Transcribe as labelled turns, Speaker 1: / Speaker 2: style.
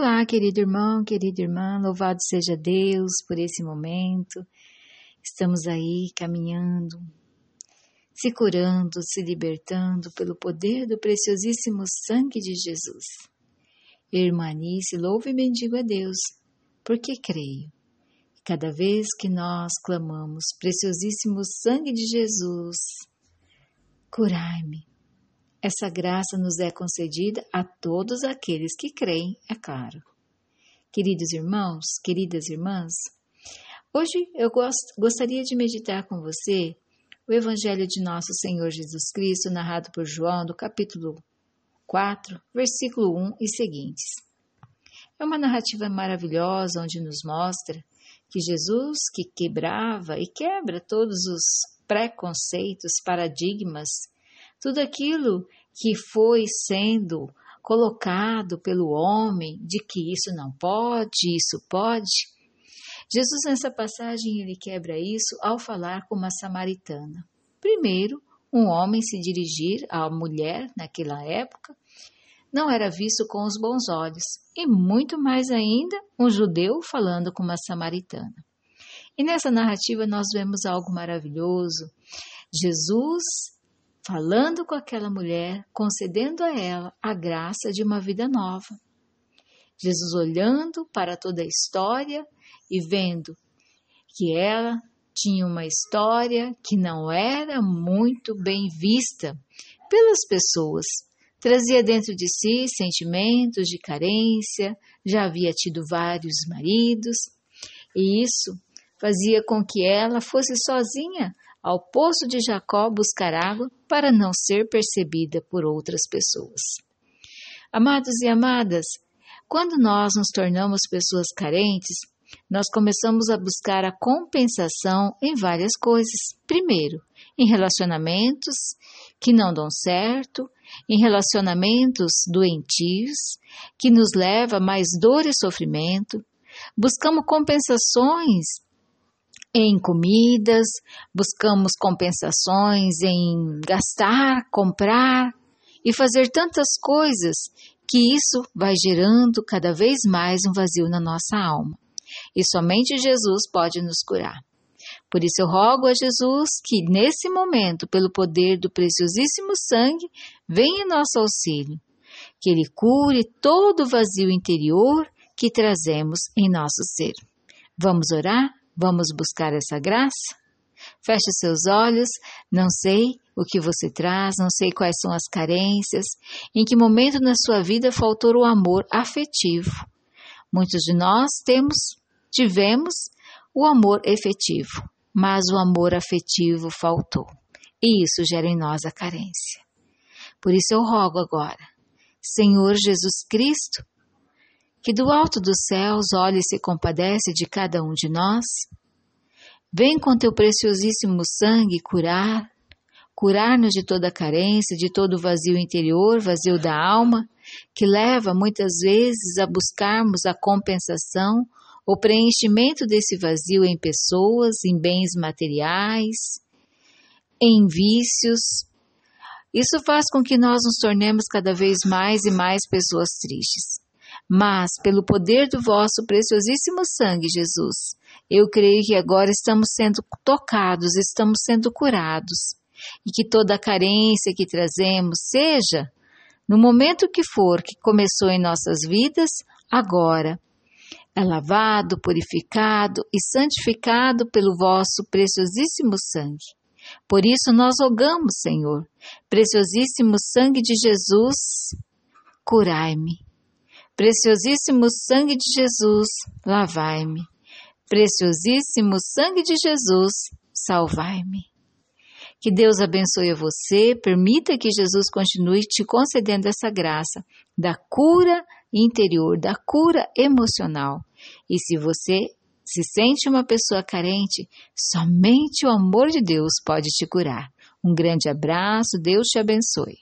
Speaker 1: Olá, querido irmão, querida irmã, louvado seja Deus por esse momento. Estamos aí caminhando, se curando, se libertando pelo poder do preciosíssimo sangue de Jesus. Irmanice, louve e bendigo a Deus, porque creio. Cada vez que nós clamamos, preciosíssimo sangue de Jesus, curai-me, essa graça nos é concedida a todos aqueles que creem, é claro. Queridos irmãos, queridas irmãs, hoje eu gost gostaria de meditar com você o Evangelho de Nosso Senhor Jesus Cristo, narrado por João, do capítulo 4, versículo 1 e seguintes. É uma narrativa maravilhosa onde nos mostra que Jesus, que quebrava e quebra todos os preconceitos, paradigmas tudo aquilo que foi sendo colocado pelo homem de que isso não pode, isso pode. Jesus, nessa passagem, ele quebra isso ao falar com uma samaritana. Primeiro, um homem se dirigir à mulher naquela época não era visto com os bons olhos, e muito mais ainda um judeu falando com uma samaritana. E nessa narrativa nós vemos algo maravilhoso. Jesus falando com aquela mulher, concedendo a ela a graça de uma vida nova. Jesus olhando para toda a história e vendo que ela tinha uma história que não era muito bem vista pelas pessoas. Trazia dentro de si sentimentos de carência, já havia tido vários maridos, e isso fazia com que ela fosse sozinha ao poço de Jacó buscar água para não ser percebida por outras pessoas. Amados e amadas, quando nós nos tornamos pessoas carentes, nós começamos a buscar a compensação em várias coisas. Primeiro, em relacionamentos que não dão certo, em relacionamentos doentios, que nos leva a mais dor e sofrimento. Buscamos compensações em comidas, buscamos compensações em gastar, comprar e fazer tantas coisas que isso vai gerando cada vez mais um vazio na nossa alma. E somente Jesus pode nos curar. Por isso eu rogo a Jesus que, nesse momento, pelo poder do preciosíssimo sangue, venha em nosso auxílio, que Ele cure todo o vazio interior que trazemos em nosso ser. Vamos orar? Vamos buscar essa graça? Feche seus olhos, não sei o que você traz, não sei quais são as carências, em que momento na sua vida faltou o amor afetivo. Muitos de nós temos, tivemos o amor efetivo, mas o amor afetivo faltou. E isso gera em nós a carência. Por isso eu rogo agora, Senhor Jesus Cristo, que do alto dos céus olhe e se compadece de cada um de nós. Vem com teu preciosíssimo sangue curar, curar-nos de toda carência, de todo vazio interior, vazio da alma, que leva muitas vezes a buscarmos a compensação, o preenchimento desse vazio em pessoas, em bens materiais, em vícios. Isso faz com que nós nos tornemos cada vez mais e mais pessoas tristes. Mas, pelo poder do vosso preciosíssimo sangue, Jesus, eu creio que agora estamos sendo tocados, estamos sendo curados. E que toda a carência que trazemos, seja no momento que for que começou em nossas vidas, agora é lavado, purificado e santificado pelo vosso preciosíssimo sangue. Por isso nós rogamos, Senhor, preciosíssimo sangue de Jesus, curai-me. Preciosíssimo sangue de Jesus, lavai-me. Preciosíssimo sangue de Jesus, salvai-me. Que Deus abençoe a você, permita que Jesus continue te concedendo essa graça da cura interior, da cura emocional. E se você se sente uma pessoa carente, somente o amor de Deus pode te curar. Um grande abraço, Deus te abençoe.